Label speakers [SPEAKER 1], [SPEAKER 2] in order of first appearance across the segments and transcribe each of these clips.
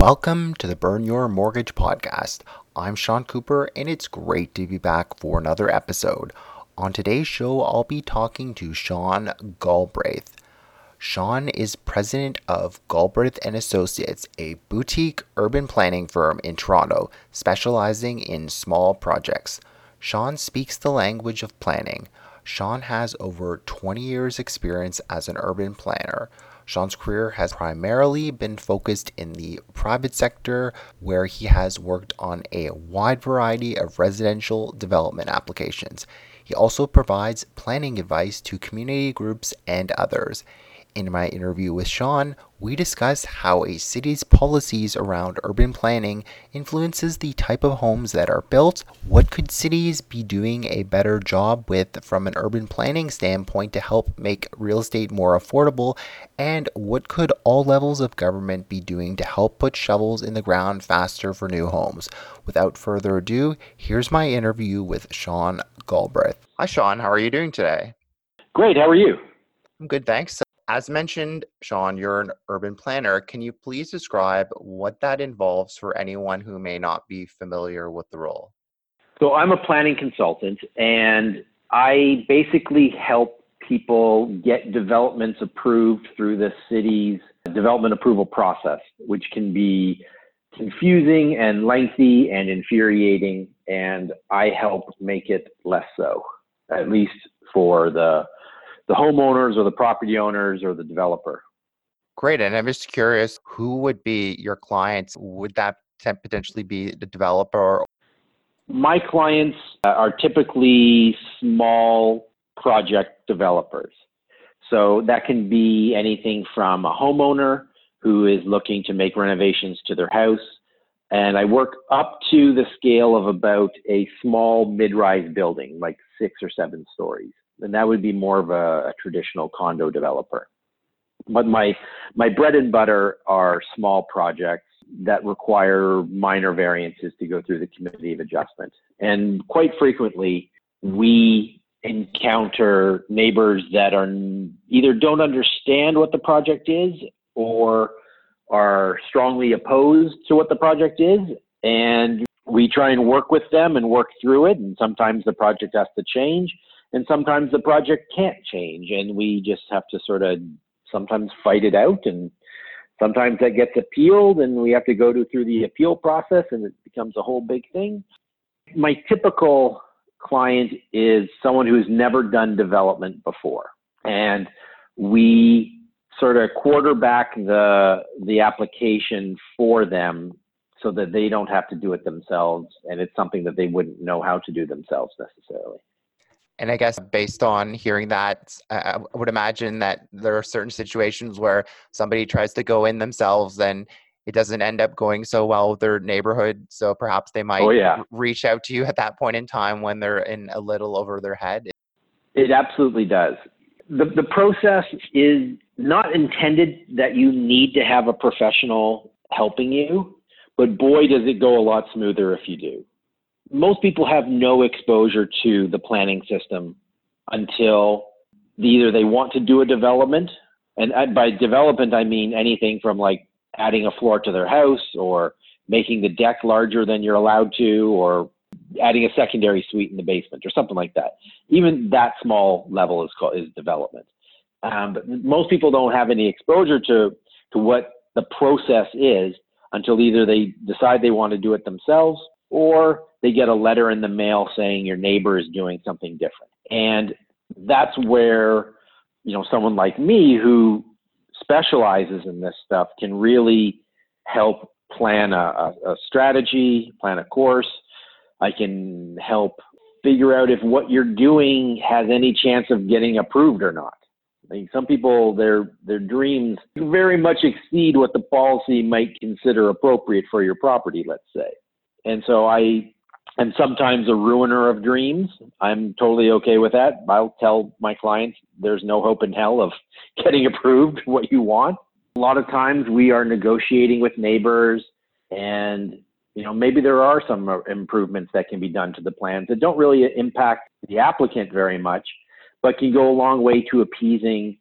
[SPEAKER 1] Welcome to the Burn Your Mortgage podcast. I'm Sean Cooper, and it's great to be back for another episode. On today's show, I'll be talking to Sean Galbraith. Sean is president of Galbraith and Associates, a boutique urban planning firm in Toronto, specializing in small projects. Sean speaks the language of planning. Sean has over 20 years experience as an urban planner. Sean's career has primarily been focused in the private sector, where he has worked on a wide variety of residential development applications. He also provides planning advice to community groups and others. In my interview with Sean, we discuss how a city's policies around urban planning influences the type of homes that are built, what could cities be doing a better job with from an urban planning standpoint to help make real estate more affordable, and what could all levels of government be doing to help put shovels in the ground faster for new homes. Without further ado, here's my interview with Sean Galbraith. Hi Sean, how are you doing today?
[SPEAKER 2] Great, how are you?
[SPEAKER 1] I'm good, thanks. As mentioned, Sean, you're an urban planner. Can you please describe what that involves for anyone who may not be familiar with the role?
[SPEAKER 2] So, I'm a planning consultant and I basically help people get developments approved through the city's development approval process, which can be confusing and lengthy and infuriating. And I help make it less so, at least for the the homeowners or the property owners or the developer.
[SPEAKER 1] Great. And I'm just curious, who would be your clients? Would that potentially be the developer?
[SPEAKER 2] My clients uh, are typically small project developers. So that can be anything from a homeowner who is looking to make renovations to their house. And I work up to the scale of about a small mid rise building, like six or seven stories and that would be more of a, a traditional condo developer. But my my bread and butter are small projects that require minor variances to go through the committee of adjustment. And quite frequently, we encounter neighbors that are either don't understand what the project is or are strongly opposed to what the project is. And we try and work with them and work through it. And sometimes the project has to change and sometimes the project can't change and we just have to sort of sometimes fight it out and sometimes that gets appealed and we have to go to, through the appeal process and it becomes a whole big thing. My typical client is someone who's never done development before and we sort of quarterback the the application for them so that they don't have to do it themselves and it's something that they wouldn't know how to do themselves necessarily
[SPEAKER 1] and I guess based on hearing that, I would imagine that there are certain situations where somebody tries to go in themselves and it doesn't end up going so well with their neighborhood. So perhaps they might
[SPEAKER 2] oh, yeah.
[SPEAKER 1] reach out to you at that point in time when they're in a little over their head.
[SPEAKER 2] It absolutely does. The, the process is not intended that you need to have a professional helping you, but boy, does it go a lot smoother if you do most people have no exposure to the planning system until either they want to do a development, and by development I mean anything from like adding a floor to their house or making the deck larger than you're allowed to or adding a secondary suite in the basement or something like that. Even that small level is called is development. Um, but most people don't have any exposure to to what the process is until either they decide they want to do it themselves or they get a letter in the mail saying your neighbor is doing something different. And that's where, you know, someone like me who specializes in this stuff can really help plan a, a, strategy, plan a course. I can help figure out if what you're doing has any chance of getting approved or not. Like some people, their their dreams very much exceed what the policy might consider appropriate for your property, let's say. And so I am sometimes a ruiner of dreams. I'm totally okay with that. I'll tell my clients there's no hope in hell of getting approved what you want. A lot of times we are negotiating with neighbors and you know maybe there are some improvements that can be done to the plans that don't really impact the applicant very much but can go a long way to appeasing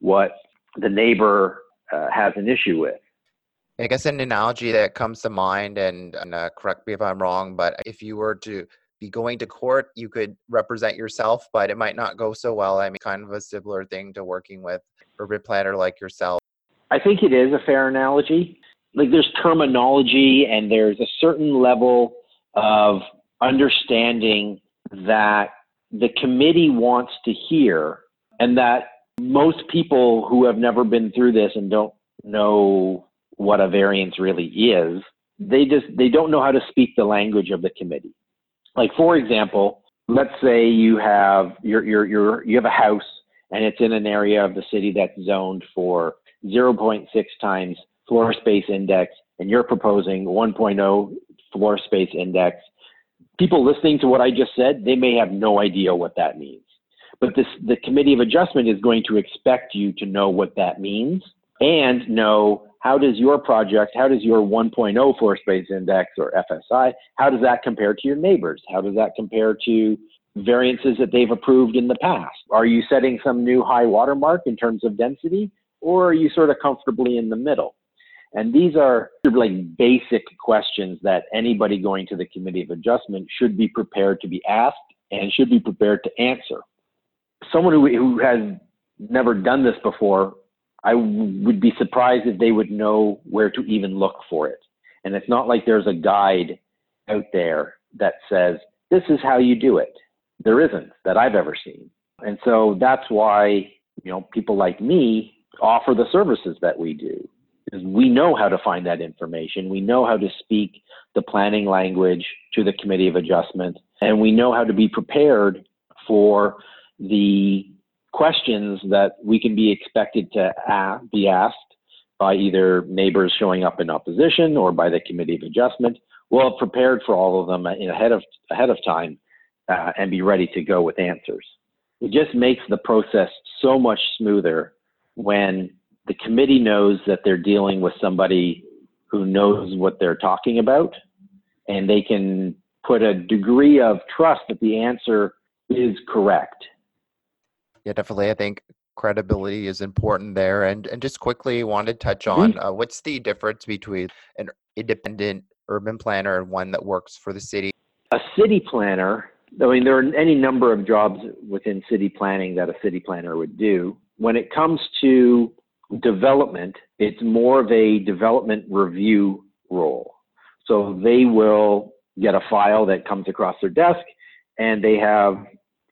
[SPEAKER 2] what the neighbor uh, has an issue with.
[SPEAKER 1] I guess an analogy that comes to mind, and, and uh, correct me if I'm wrong, but if you were to be going to court, you could represent yourself, but it might not go so well. I mean, kind of a similar thing to working with urban planner like yourself.
[SPEAKER 2] I think it is a fair analogy. Like there's terminology and there's a certain level of understanding that the committee wants to hear, and that most people who have never been through this and don't know what a variance really is, they just they don't know how to speak the language of the committee. Like for example, let's say you have your your your you have a house and it's in an area of the city that's zoned for 0.6 times floor space index and you're proposing 1.0 floor space index people listening to what I just said, they may have no idea what that means. But this, the committee of adjustment is going to expect you to know what that means and know how does your project, how does your 1.0 floor space index or FSI, how does that compare to your neighbors? How does that compare to variances that they've approved in the past? Are you setting some new high watermark in terms of density or are you sort of comfortably in the middle? And these are like basic questions that anybody going to the committee of adjustment should be prepared to be asked and should be prepared to answer. Someone who, who has never done this before, I would be surprised if they would know where to even look for it. And it's not like there's a guide out there that says, this is how you do it. There isn't that I've ever seen. And so that's why, you know, people like me offer the services that we do we know how to find that information. We know how to speak the planning language to the committee of adjustment, and we know how to be prepared for the questions that we can be expected to be asked by either neighbors showing up in opposition or by the committee of adjustment. We'll have prepared for all of them ahead of ahead of time uh, and be ready to go with answers. It just makes the process so much smoother when the committee knows that they're dealing with somebody who knows what they're talking about and they can put a degree of trust that the answer is correct.
[SPEAKER 1] Yeah, definitely. I think credibility is important there. And and just quickly want to touch mm-hmm. on uh, what's the difference between an independent urban planner and one that works for the city?
[SPEAKER 2] A city planner, I mean, there are any number of jobs within city planning that a city planner would do. When it comes to development, it's more of a development review role. So they will get a file that comes across their desk and they have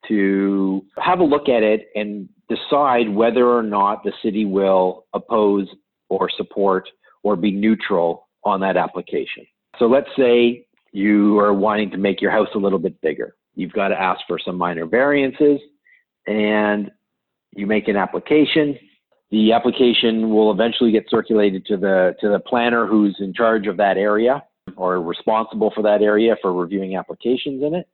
[SPEAKER 2] to have a look at it and decide whether or not the city will oppose or support or be neutral on that application. So let's say you are wanting to make your house a little bit bigger. You've got to ask for some minor variances and you make an application the application will eventually get circulated to the to the planner who's in charge of that area or responsible for that area for reviewing applications in it.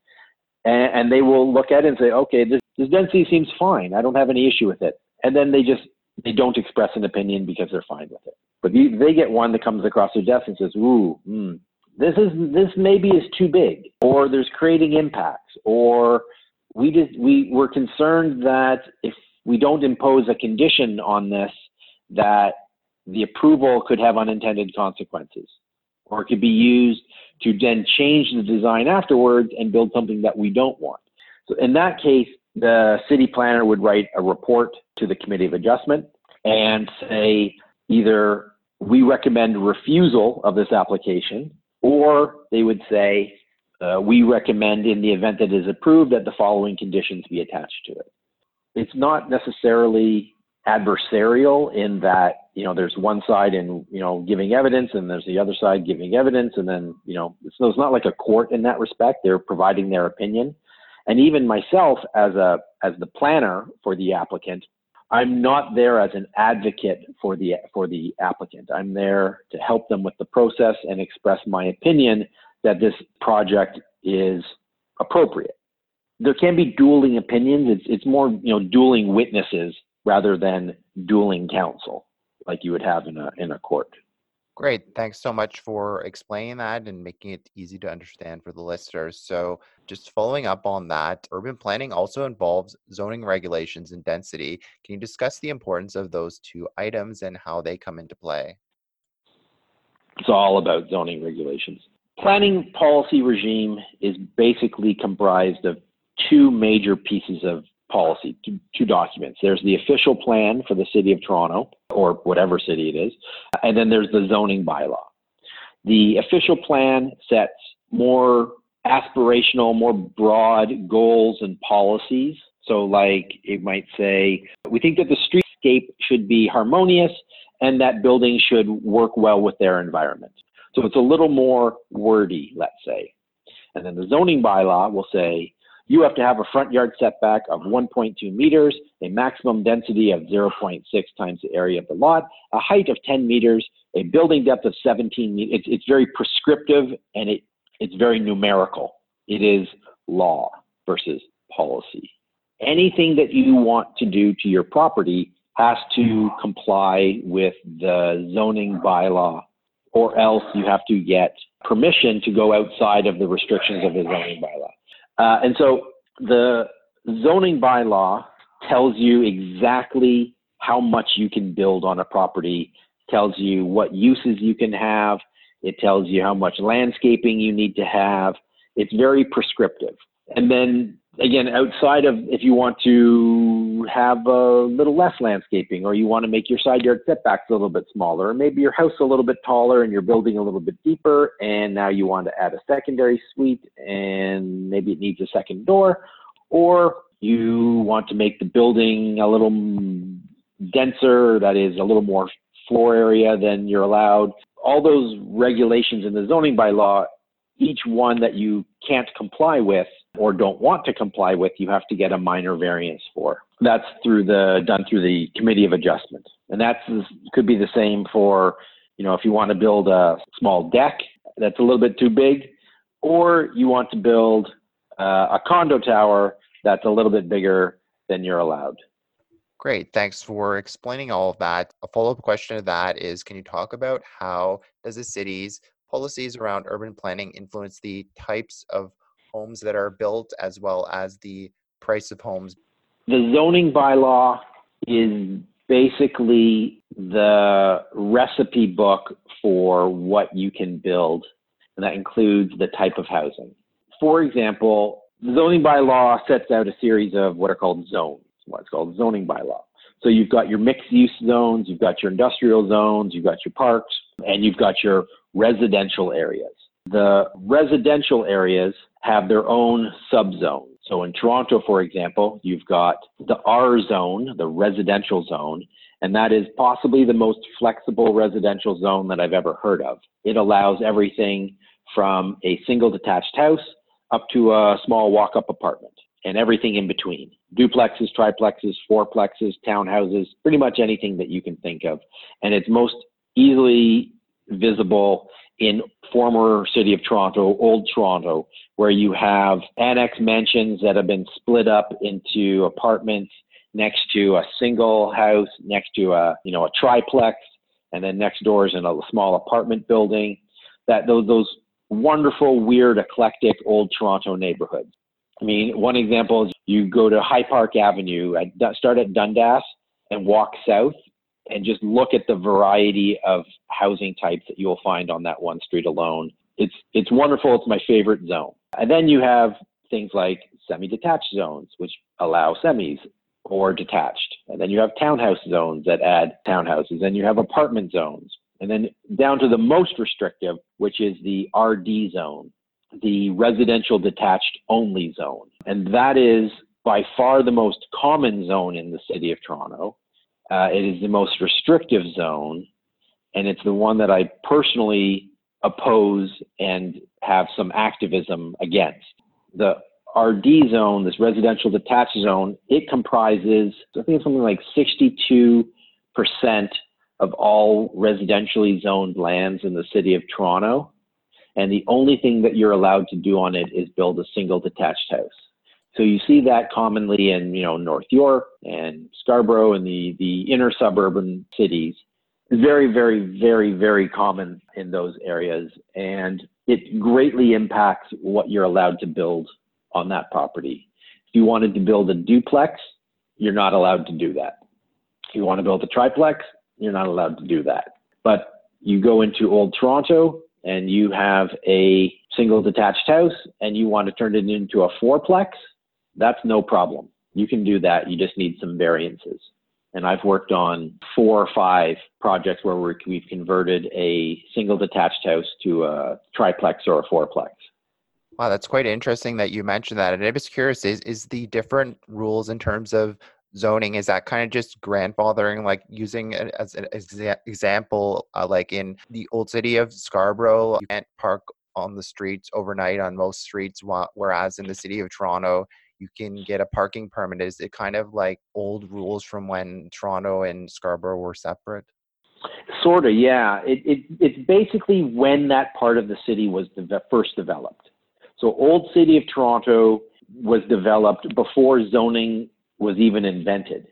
[SPEAKER 2] And, and they will look at it and say, okay, this, this density seems fine. I don't have any issue with it. And then they just they don't express an opinion because they're fine with it. But the, they get one that comes across their desk and says, ooh, mm, this is this maybe is too big, or there's creating impacts, or we just we were concerned that if we don't impose a condition on this that the approval could have unintended consequences or it could be used to then change the design afterwards and build something that we don't want. So in that case, the city planner would write a report to the committee of adjustment and say either we recommend refusal of this application or they would say uh, we recommend in the event that it is approved that the following conditions be attached to it it's not necessarily adversarial in that you know there's one side in you know giving evidence and there's the other side giving evidence and then you know it's not like a court in that respect they're providing their opinion and even myself as a as the planner for the applicant I'm not there as an advocate for the for the applicant. I'm there to help them with the process and express my opinion that this project is appropriate. There can be dueling opinions. It's it's more you know dueling witnesses rather than dueling counsel like you would have in a in a court.
[SPEAKER 1] Great. Thanks so much for explaining that and making it easy to understand for the listeners. So, just following up on that, urban planning also involves zoning regulations and density. Can you discuss the importance of those two items and how they come into play?
[SPEAKER 2] It's all about zoning regulations. Planning policy regime is basically comprised of two major pieces of policy, two, two, documents. There's the official plan for the city of Toronto, or whatever city it is, and then there's the zoning bylaw. The official plan sets more aspirational, more broad goals and policies. So, like it might say, we think that the streetscape should be harmonious and that buildings should work well with their environment. So, it's a little more wordy, let's say. And then the zoning bylaw will say, you have to have a front yard setback of 1.2 meters, a maximum density of 0.6 times the area of the lot, a height of 10 meters, a building depth of 17 meters. It's, it's very prescriptive and it, it's very numerical. It is law versus policy. Anything that you want to do to your property has to comply with the zoning bylaw, or else you have to get permission to go outside of the restrictions of the zoning bylaw. Uh, and so the zoning bylaw tells you exactly how much you can build on a property, tells you what uses you can have, it tells you how much landscaping you need to have. It's very prescriptive. And then again, outside of if you want to have a little less landscaping or you want to make your side yard setbacks a little bit smaller, or maybe your house a little bit taller and you're building a little bit deeper, and now you want to add a secondary suite and maybe it needs a second door, or you want to make the building a little denser, that is a little more floor area than you're allowed. All those regulations in the zoning bylaw, each one that you can't comply with or don't want to comply with, you have to get a minor variance for. That's through the done through the committee of adjustment, and that's could be the same for you know if you want to build a small deck that's a little bit too big, or you want to build uh, a condo tower that's a little bit bigger than you're allowed.
[SPEAKER 1] Great. Thanks for explaining all of that. A follow up question to that is Can you talk about how does the city's policies around urban planning influence the types of homes that are built as well as the price of homes?
[SPEAKER 2] The zoning bylaw is basically the recipe book for what you can build, and that includes the type of housing. For example, the zoning bylaw sets out a series of what are called zones, what's called zoning bylaw. So you've got your mixed use zones, you've got your industrial zones, you've got your parks, and you've got your residential areas. The residential areas have their own subzones. So in Toronto, for example, you've got the R zone, the residential zone, and that is possibly the most flexible residential zone that I've ever heard of. It allows everything from a single detached house up to a small walk up apartment and everything in between duplexes, triplexes, fourplexes, townhouses, pretty much anything that you can think of. And it's most easily visible in former city of Toronto, old Toronto, where you have annex mansions that have been split up into apartments next to a single house, next to a you know a triplex, and then next door is in a small apartment building. That those those wonderful, weird, eclectic old Toronto neighborhoods. I mean, one example is you go to High Park Avenue, at, start at Dundas and walk south, and just look at the variety of housing types that you'll find on that one street alone. It's it's wonderful. It's my favorite zone. And then you have things like semi-detached zones, which allow semis or detached. And then you have townhouse zones that add townhouses. And you have apartment zones. And then down to the most restrictive, which is the RD zone, the residential detached only zone. And that is by far the most common zone in the city of Toronto. Uh, it is the most restrictive zone, and it's the one that I personally oppose and have some activism against. The RD zone, this residential detached zone, it comprises, I think it's something like 62% of all residentially zoned lands in the city of Toronto. And the only thing that you're allowed to do on it is build a single detached house. So you see that commonly in, you know, North York and Scarborough and the, the inner suburban cities. Very, very, very, very common in those areas. And it greatly impacts what you're allowed to build on that property. If you wanted to build a duplex, you're not allowed to do that. If you want to build a triplex, you're not allowed to do that. But you go into Old Toronto and you have a single detached house and you want to turn it into a fourplex, that's no problem. You can do that. You just need some variances. And I've worked on four or five projects where we've converted a single detached house to a triplex or a fourplex.
[SPEAKER 1] Wow, that's quite interesting that you mentioned that. And I was curious, is is the different rules in terms of zoning is that kind of just grandfathering like using as an example uh, like in the old city of scarborough you can't park on the streets overnight on most streets whereas in the city of toronto you can get a parking permit is it kind of like old rules from when toronto and scarborough were separate
[SPEAKER 2] sort of yeah it, it, it's basically when that part of the city was de- first developed so Old City of Toronto was developed before zoning was even invented.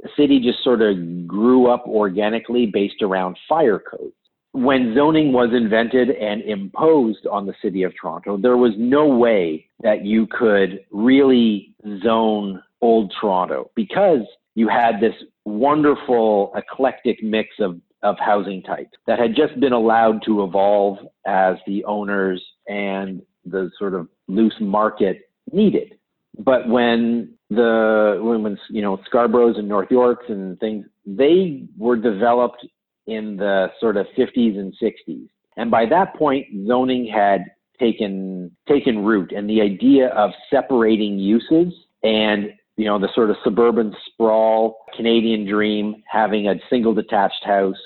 [SPEAKER 2] The city just sort of grew up organically based around fire codes. When zoning was invented and imposed on the city of Toronto, there was no way that you could really zone Old Toronto because you had this wonderful eclectic mix of, of housing types that had just been allowed to evolve as the owners and the sort of loose market needed. But when the when, when you know Scarboroughs and North Yorks and things, they were developed in the sort of 50s and 60s, and by that point, zoning had taken taken root, and the idea of separating uses and you know the sort of suburban sprawl Canadian dream, having a single detached house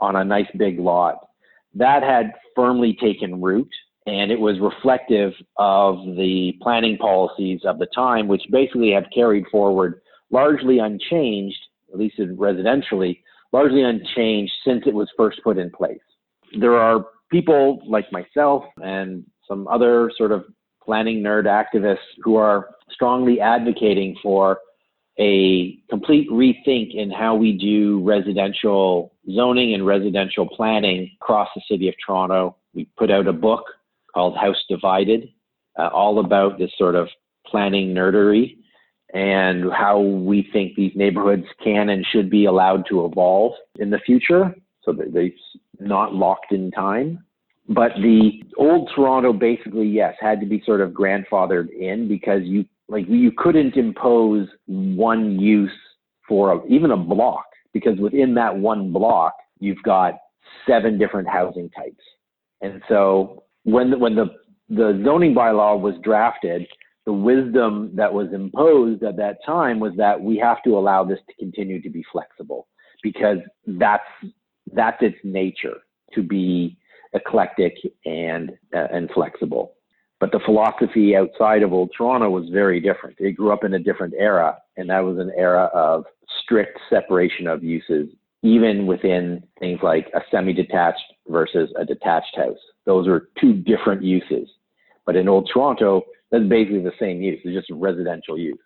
[SPEAKER 2] on a nice big lot, that had firmly taken root. And it was reflective of the planning policies of the time, which basically have carried forward largely unchanged, at least residentially, largely unchanged since it was first put in place. There are people like myself and some other sort of planning nerd activists who are strongly advocating for a complete rethink in how we do residential zoning and residential planning across the city of Toronto. We put out a book called House Divided, uh, all about this sort of planning nerdery and how we think these neighborhoods can and should be allowed to evolve in the future so that they're not locked in time. But the old Toronto basically, yes, had to be sort of grandfathered in because you like you couldn't impose one use for a, even a block because within that one block you've got seven different housing types. And so when the, when the the zoning bylaw was drafted, the wisdom that was imposed at that time was that we have to allow this to continue to be flexible because that's that's its nature to be eclectic and uh, and flexible. But the philosophy outside of Old Toronto was very different. It grew up in a different era, and that was an era of strict separation of uses, even within things like a semi-detached versus a detached house. Those are two different uses. But in Old Toronto, that's basically the same use. It's just residential use.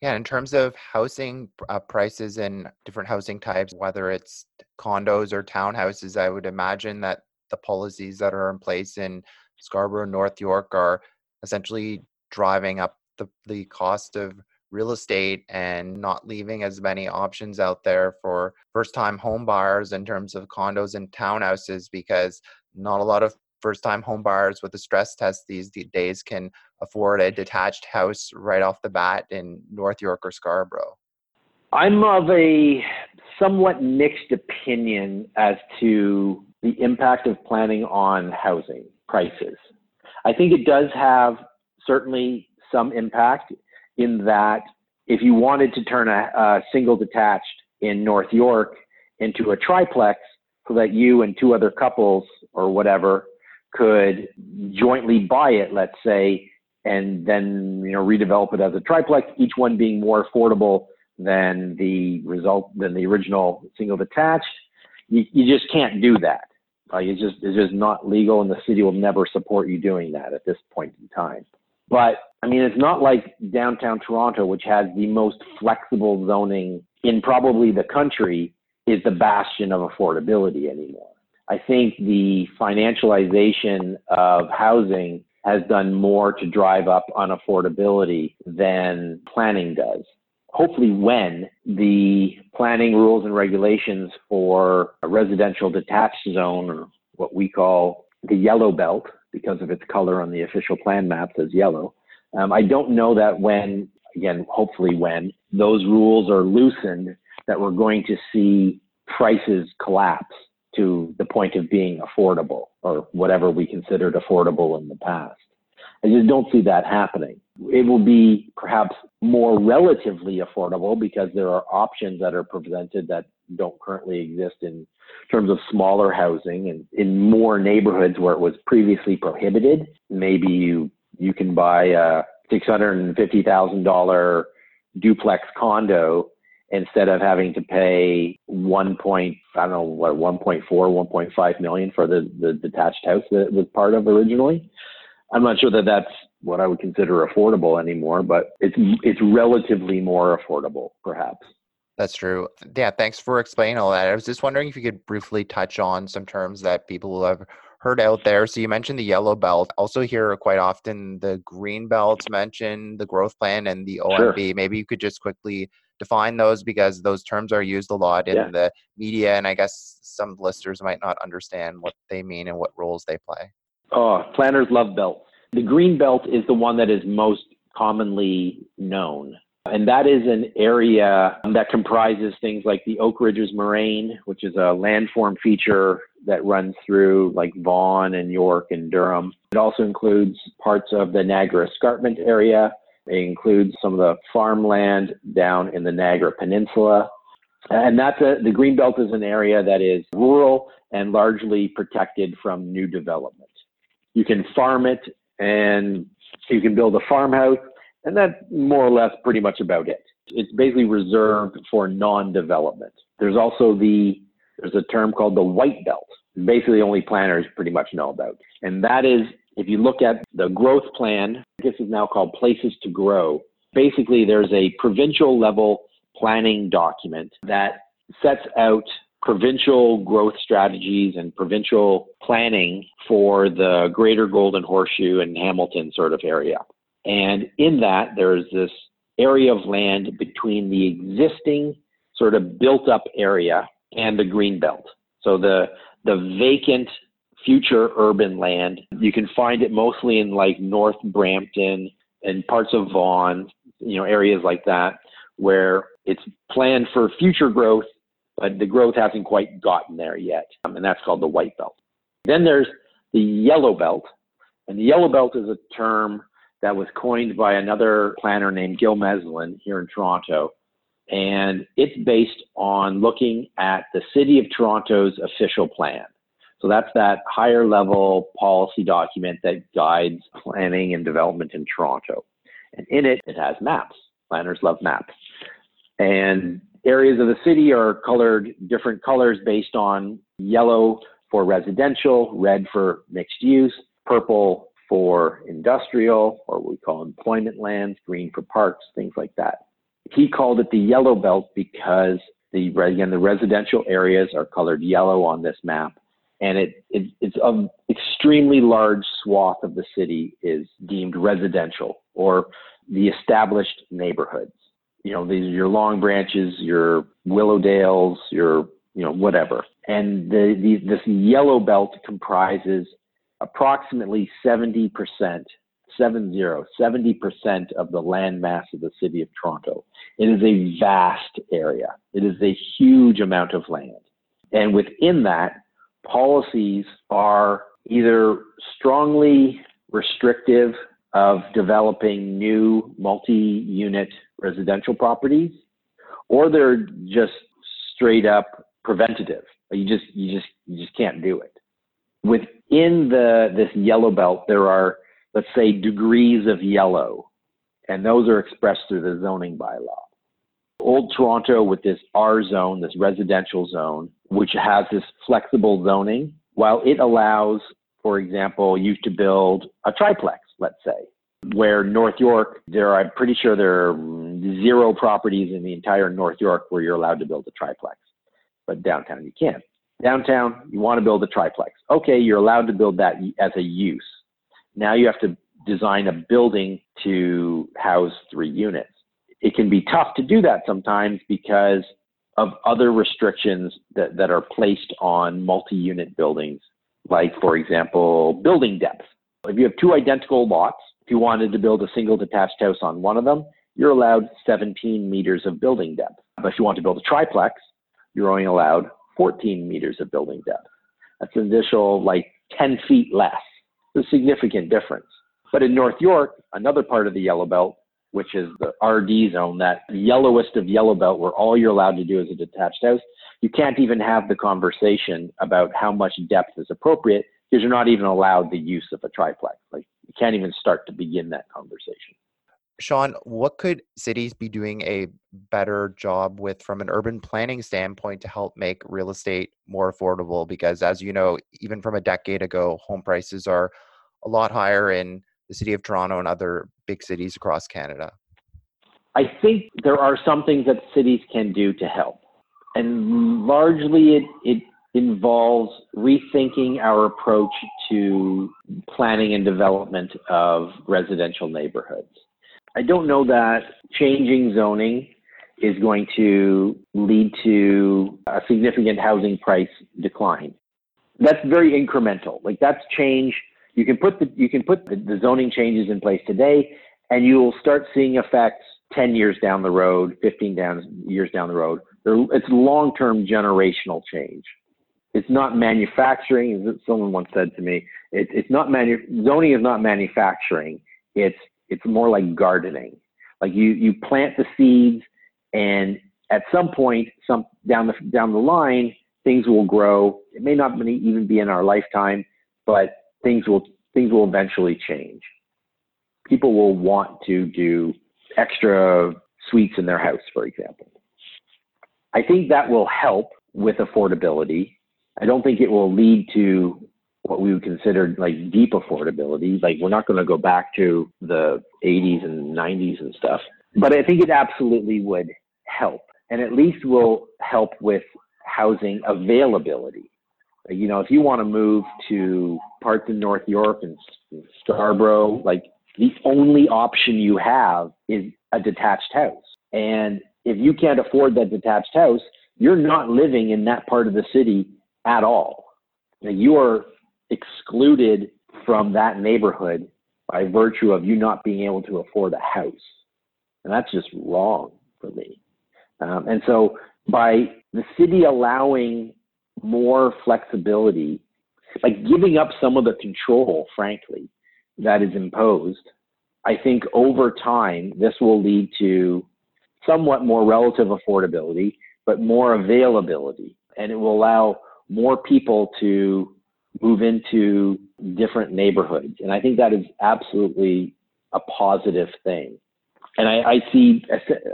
[SPEAKER 1] Yeah, in terms of housing uh, prices and different housing types, whether it's condos or townhouses, I would imagine that the policies that are in place in Scarborough, North York are essentially driving up the, the cost of real estate and not leaving as many options out there for first time home buyers in terms of condos and townhouses because not a lot of first time home buyers with a stress test these days can afford a detached house right off the bat in North York or Scarborough.
[SPEAKER 2] I'm of a somewhat mixed opinion as to the impact of planning on housing prices. I think it does have certainly some impact in that if you wanted to turn a, a single detached in North York into a triplex, so that you and two other couples or whatever could jointly buy it, let's say, and then you know redevelop it as a triplex, each one being more affordable than the result than the original single detached. You, you just can't do that. Uh, just it's just not legal, and the city will never support you doing that at this point in time. But I mean, it's not like downtown Toronto, which has the most flexible zoning in probably the country, is the bastion of affordability anymore. I think the financialization of housing has done more to drive up unaffordability than planning does. Hopefully, when the planning rules and regulations for a residential detached zone, or what we call the yellow belt, because of its color on the official plan maps as yellow, um, I don't know that when, again, hopefully when those rules are loosened, that we're going to see prices collapse to the point of being affordable or whatever we considered affordable in the past. I just don't see that happening. It will be perhaps more relatively affordable because there are options that are presented that don't currently exist in terms of smaller housing and in more neighborhoods where it was previously prohibited. Maybe you you can buy a six hundred and fifty thousand dollar duplex condo instead of having to pay one point I don't know what 1.4 1.5 million for the the detached house that it was part of originally. I'm not sure that that's what I would consider affordable anymore, but it's it's relatively more affordable, perhaps.
[SPEAKER 1] That's true. Yeah, thanks for explaining all that. I was just wondering if you could briefly touch on some terms that people have heard out there. So you mentioned the yellow belt. Also hear quite often the green belt mentioned, the growth plan and the OMB. Sure. Maybe you could just quickly define those because those terms are used a lot in yeah. the media and I guess some listeners might not understand what they mean and what roles they play.
[SPEAKER 2] Oh, planners love belts. The green belt is the one that is most commonly known. And that is an area that comprises things like the Oak Ridges Moraine, which is a landform feature that runs through like Vaughan and York and Durham. It also includes parts of the Niagara Escarpment area. It includes some of the farmland down in the Niagara Peninsula. And that's a, the Greenbelt is an area that is rural and largely protected from new development. You can farm it and you can build a farmhouse, and that's more or less pretty much about it. It's basically reserved for non-development. There's also the there's a term called the white belt. Basically, only planners pretty much know about, and that is if you look at the growth plan. This is now called Places to Grow. Basically, there's a provincial level planning document that sets out provincial growth strategies and provincial planning for the greater Golden Horseshoe and Hamilton sort of area. And in that, there's this area of land between the existing sort of built up area and the green belt. So the the vacant future urban land, you can find it mostly in like North Brampton and parts of Vaughan, you know, areas like that where it's planned for future growth but the growth hasn't quite gotten there yet. Um, and that's called the white belt. Then there's the yellow belt. And the yellow belt is a term that was coined by another planner named Gil Meslin here in Toronto. And it's based on looking at the City of Toronto's official plan. So that's that higher level policy document that guides planning and development in Toronto. And in it, it has maps. Planners love maps. And areas of the city are colored different colors based on yellow for residential, red for mixed use, purple for industrial, or what we call employment lands, green for parks, things like that. He called it the yellow belt because the again the residential areas are colored yellow on this map, and it, it it's an extremely large swath of the city is deemed residential or the established neighborhoods you know, these are your long branches, your Willowdales, your, you know, whatever. And the, the, this yellow belt comprises approximately 70%, 70, 70% of the land mass of the city of Toronto. It is a vast area. It is a huge amount of land. And within that, policies are either strongly restrictive of developing new multi-unit residential properties, or they're just straight up preventative. You just you just you just can't do it. Within the this yellow belt, there are let's say, degrees of yellow, and those are expressed through the zoning bylaw. Old Toronto with this R zone, this residential zone, which has this flexible zoning, while it allows, for example, you to build a triplex, let's say, where North York, there are, I'm pretty sure there are zero properties in the entire North York where you're allowed to build a triplex, but downtown you can't. Downtown, you want to build a triplex. Okay, you're allowed to build that as a use. Now you have to design a building to house three units. It can be tough to do that sometimes because of other restrictions that, that are placed on multi-unit buildings, like for example, building depth. If you have two identical lots, if you wanted to build a single detached house on one of them, you're allowed 17 meters of building depth. But if you want to build a triplex, you're only allowed 14 meters of building depth. That's an additional like 10 feet less. It's a significant difference. But in North York, another part of the yellow belt, which is the RD zone, that yellowest of yellow belt where all you're allowed to do is a detached house, you can't even have the conversation about how much depth is appropriate because you're not even allowed the use of a triplex. Like you can't even start to begin that conversation.
[SPEAKER 1] Sean, what could cities be doing a better job with from an urban planning standpoint to help make real estate more affordable? Because as you know, even from a decade ago, home prices are a lot higher in the city of Toronto and other big cities across Canada.
[SPEAKER 2] I think there are some things that cities can do to help. And largely it, it involves rethinking our approach to planning and development of residential neighborhoods. I don't know that changing zoning is going to lead to a significant housing price decline. That's very incremental. Like that's change. You can put the you can put the, the zoning changes in place today, and you will start seeing effects 10 years down the road, 15 down, years down the road. It's long-term generational change. It's not manufacturing. As someone once said to me, it, it's not manu- zoning is not manufacturing. It's it's more like gardening. Like you you plant the seeds, and at some point, some down the down the line, things will grow. It may not even be in our lifetime, but things will things will eventually change. People will want to do extra suites in their house, for example. I think that will help with affordability. I don't think it will lead to what we would consider like deep affordability. Like we're not going to go back to the 80s and 90s and stuff, but I think it absolutely would help, and at least will help with housing availability. You know, if you want to move to parts in North York and Scarborough, like the only option you have is a detached house. And if you can't afford that detached house, you're not living in that part of the city at all. You are excluded from that neighborhood by virtue of you not being able to afford a house. And that's just wrong for me. Um, and so by the city allowing more flexibility, like giving up some of the control, frankly, that is imposed, I think over time, this will lead to somewhat more relative affordability, but more availability. And it will allow more people to move into different neighborhoods. And I think that is absolutely a positive thing. And I, I see,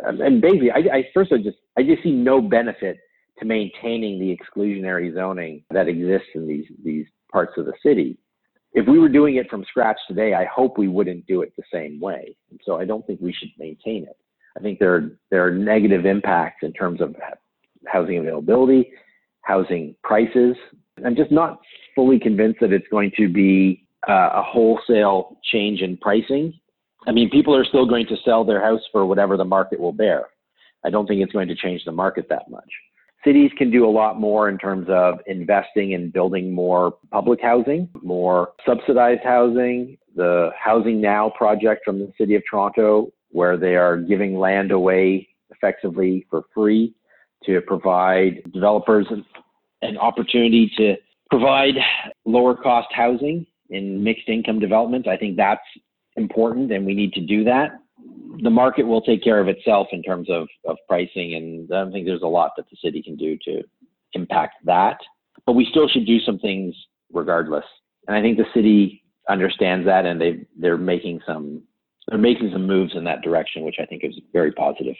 [SPEAKER 2] and basically, I, I first I just, I just see no benefit to maintaining the exclusionary zoning that exists in these these parts of the city. If we were doing it from scratch today, I hope we wouldn't do it the same way. And so I don't think we should maintain it. I think there are, there are negative impacts in terms of housing availability, housing prices. I'm just not fully convinced that it's going to be uh, a wholesale change in pricing. I mean, people are still going to sell their house for whatever the market will bear. I don't think it's going to change the market that much. Cities can do a lot more in terms of investing in building more public housing, more subsidized housing. The Housing Now project from the City of Toronto, where they are giving land away effectively for free to provide developers an opportunity to provide lower cost housing in mixed income developments. I think that's important and we need to do that. The market will take care of itself in terms of, of pricing, and I don't think there's a lot that the city can do to impact that. But we still should do some things regardless. And I think the city understands that, and they they're making some they're making some moves in that direction, which I think is very positive.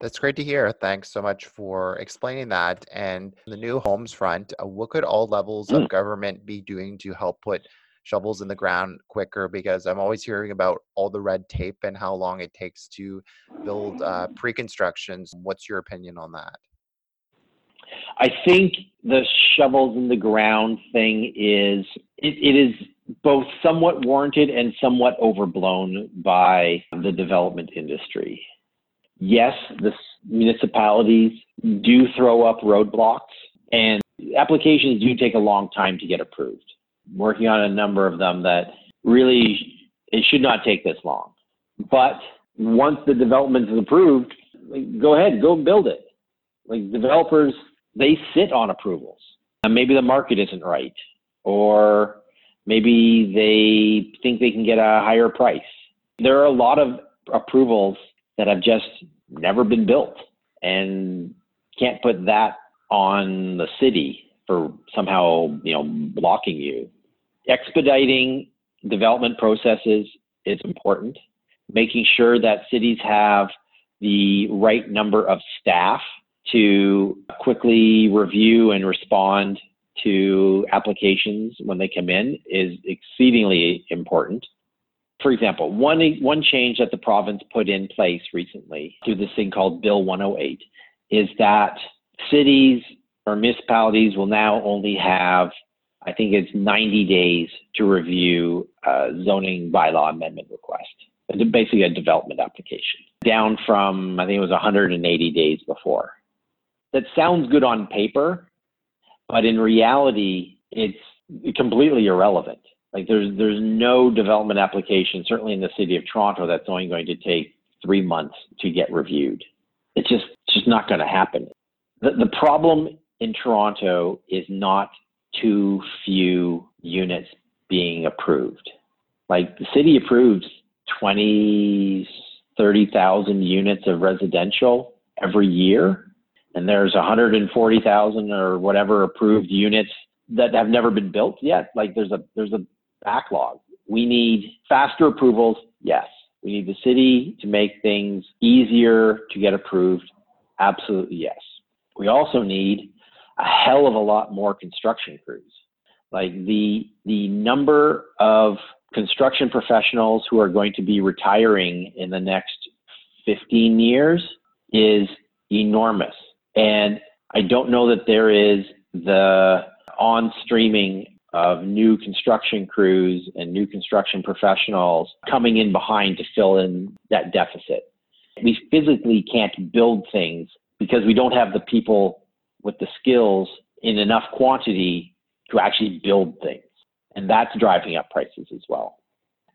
[SPEAKER 1] That's great to hear. Thanks so much for explaining that. And the new homes front, uh, what could all levels mm. of government be doing to help put shovels in the ground quicker? Because I'm always hearing about all the red tape and how long it takes to build uh, pre constructions. What's your opinion on that?
[SPEAKER 2] I think the shovels in the ground thing is it, it is both somewhat warranted and somewhat overblown by the development industry yes, the municipalities do throw up roadblocks and applications do take a long time to get approved. Working on a number of them that really it should not take this long. But once the development is approved, like, go ahead, go build it. Like developers, they sit on approvals. And maybe the market isn't right, or maybe they think they can get a higher price. There are a lot of approvals that have just never been built and can't put that on the city for somehow you know blocking you expediting development processes is important. Making sure that cities have the right number of staff to quickly review and respond to applications when they come in is exceedingly important. For example, one, one change that the province put in place recently through this thing called Bill 108 is that cities or municipalities will now only have, I think it's 90 days to review a zoning bylaw amendment request, basically a development application, down from, I think it was 180 days before. That sounds good on paper, but in reality, it's completely irrelevant like there's there's no development application, certainly in the city of Toronto, that's only going to take three months to get reviewed. It's just it's just not going to happen. The the problem in Toronto is not too few units being approved. Like the city approves 20, 30,000 units of residential every year, and there's 140,000 or whatever approved units that have never been built yet. Like there's a there's a backlog. We need faster approvals, yes. We need the city to make things easier to get approved, absolutely yes. We also need a hell of a lot more construction crews. Like the the number of construction professionals who are going to be retiring in the next 15 years is enormous. And I don't know that there is the on streaming of new construction crews and new construction professionals coming in behind to fill in that deficit. We physically can't build things because we don't have the people with the skills in enough quantity to actually build things. And that's driving up prices as well.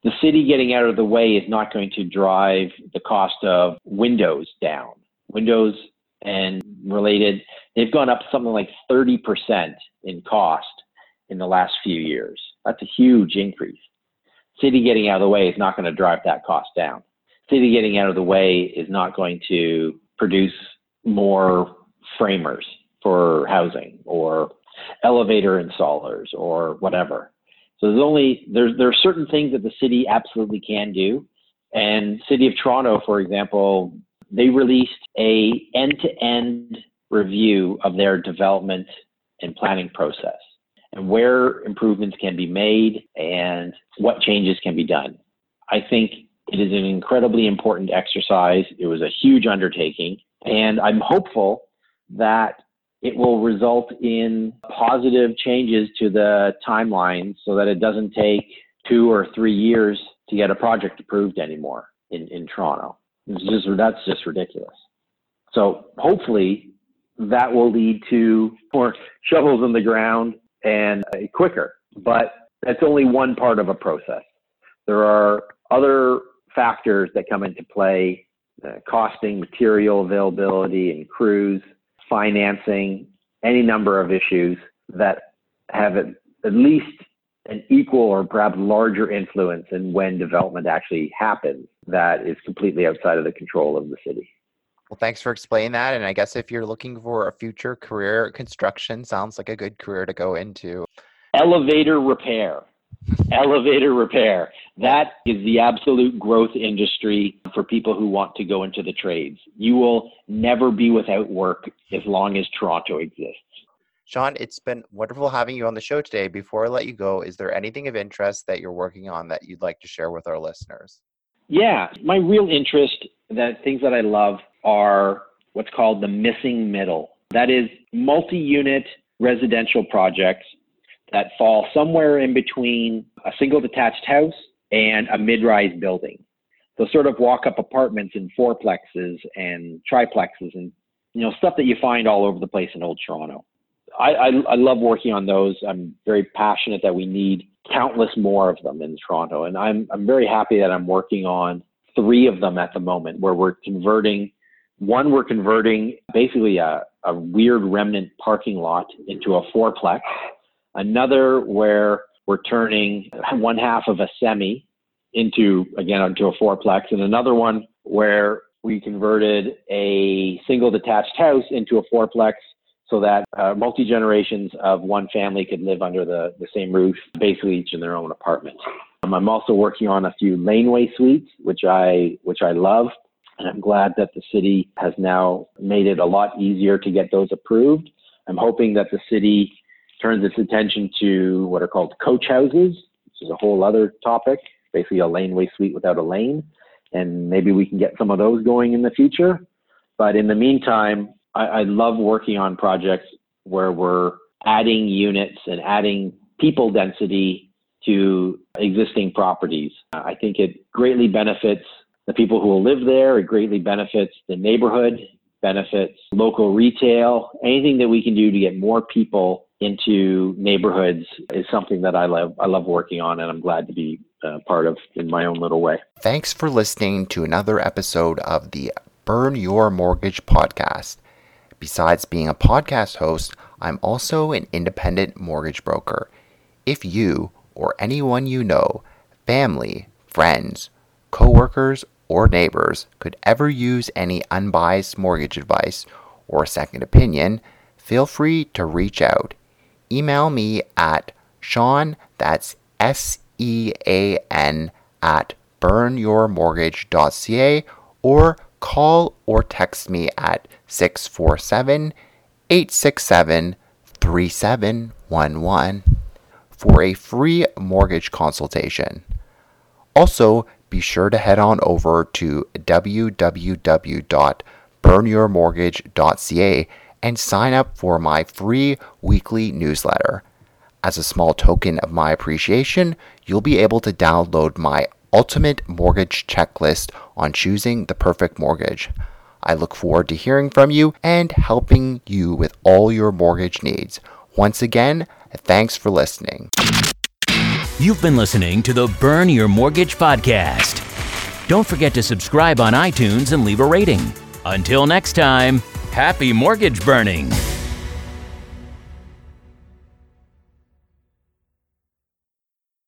[SPEAKER 2] The city getting out of the way is not going to drive the cost of windows down. Windows and related, they've gone up something like 30% in cost in the last few years. That's a huge increase. City getting out of the way is not going to drive that cost down. City getting out of the way is not going to produce more framers for housing or elevator installers or whatever. So there's only there's there are certain things that the city absolutely can do. And City of Toronto, for example, they released a end-to-end review of their development and planning process and where improvements can be made and what changes can be done. I think it is an incredibly important exercise. It was a huge undertaking, and I'm hopeful that it will result in positive changes to the timeline so that it doesn't take two or three years to get a project approved anymore in, in Toronto. It's just, that's just ridiculous. So hopefully that will lead to more shovels in the ground and uh, quicker. But that's only one part of a process. There are other factors that come into play uh, costing, material availability, and crews, financing, any number of issues that have at, at least an equal or perhaps larger influence in when development actually happens that is completely outside of the control of the city.
[SPEAKER 1] Well, thanks for explaining that. And I guess if you're looking for a future career, construction sounds like a good career to go into.
[SPEAKER 2] Elevator repair. elevator repair. That is the absolute growth industry for people who want to go into the trades. You will never be without work as long as Toronto exists.
[SPEAKER 1] Sean, it's been wonderful having you on the show today. Before I let you go, is there anything of interest that you're working on that you'd like to share with our listeners?
[SPEAKER 2] Yeah, my real interest, the things that I love are what's called the missing middle. That is multi unit residential projects that fall somewhere in between a single detached house and a mid rise building. So, sort of walk up apartments and fourplexes and triplexes and you know stuff that you find all over the place in Old Toronto. I, I, I love working on those. I'm very passionate that we need countless more of them in Toronto, and I'm I'm very happy that I'm working on three of them at the moment, where we're converting. One, we're converting basically a, a weird remnant parking lot into a fourplex. Another where we're turning one half of a semi into again into a fourplex, and another one where we converted a single detached house into a fourplex so that uh, multi generations of one family could live under the, the same roof, basically each in their own apartment. Um, I'm also working on a few laneway suites, which I which I love, and I'm glad that the city has now made it a lot easier to get those approved. I'm hoping that the city turns its attention to what are called coach houses, which is a whole other topic, basically a laneway suite without a lane, and maybe we can get some of those going in the future. But in the meantime, I, I love working on projects where we're adding units and adding people density to existing properties. I think it greatly benefits the people who will live there. It greatly benefits the neighborhood, benefits local retail. Anything that we can do to get more people into neighborhoods is something that I love. I love working on, and I'm glad to be uh, part of in my own little way.
[SPEAKER 1] Thanks for listening to another episode of the Burn Your Mortgage podcast. Besides being a podcast host, I'm also an independent mortgage broker. If you or anyone you know, family, friends, coworkers, or neighbors could ever use any unbiased mortgage advice or second opinion, feel free to reach out. Email me at Sean, that's S E A N, at burnyourmortgage.ca or call or text me at 647 867 3711 for a free mortgage consultation. Also, be sure to head on over to www.burnyourmortgage.ca and sign up for my free weekly newsletter. As a small token of my appreciation, you'll be able to download my ultimate mortgage checklist on choosing the perfect mortgage. I look forward to hearing from you and helping you with all your mortgage needs. Once again, thanks for listening.
[SPEAKER 3] You've been listening to the Burn Your Mortgage podcast. Don't forget to subscribe on iTunes and leave a rating. Until next time, happy mortgage burning.